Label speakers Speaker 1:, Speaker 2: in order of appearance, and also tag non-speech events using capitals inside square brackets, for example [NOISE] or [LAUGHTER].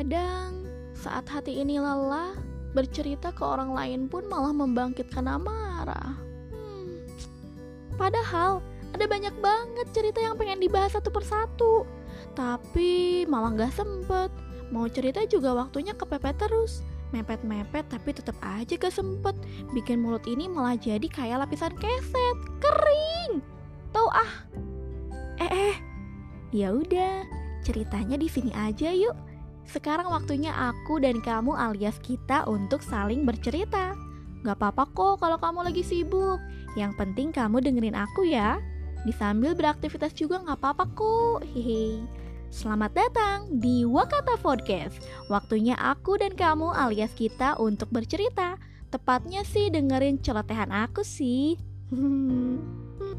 Speaker 1: Kadang saat hati ini lelah, bercerita ke orang lain pun malah membangkitkan amarah. Hmm. Padahal ada banyak banget cerita yang pengen dibahas satu persatu, tapi malah gak sempet. Mau cerita juga waktunya kepepet terus. Mepet-mepet tapi tetap aja gak sempet. Bikin mulut ini malah jadi kayak lapisan keset, kering. Tahu ah. Eh eh. Ya udah, ceritanya di sini aja yuk. Sekarang waktunya aku dan kamu alias kita untuk saling bercerita. Gak apa-apa kok kalau kamu lagi sibuk. Yang penting kamu dengerin aku ya. Disambil beraktivitas juga gak apa-apa kok. Hehe. Selamat datang di Wakata Podcast. Waktunya aku dan kamu alias kita untuk bercerita. Tepatnya sih dengerin celotehan aku sih. [LAUGHS]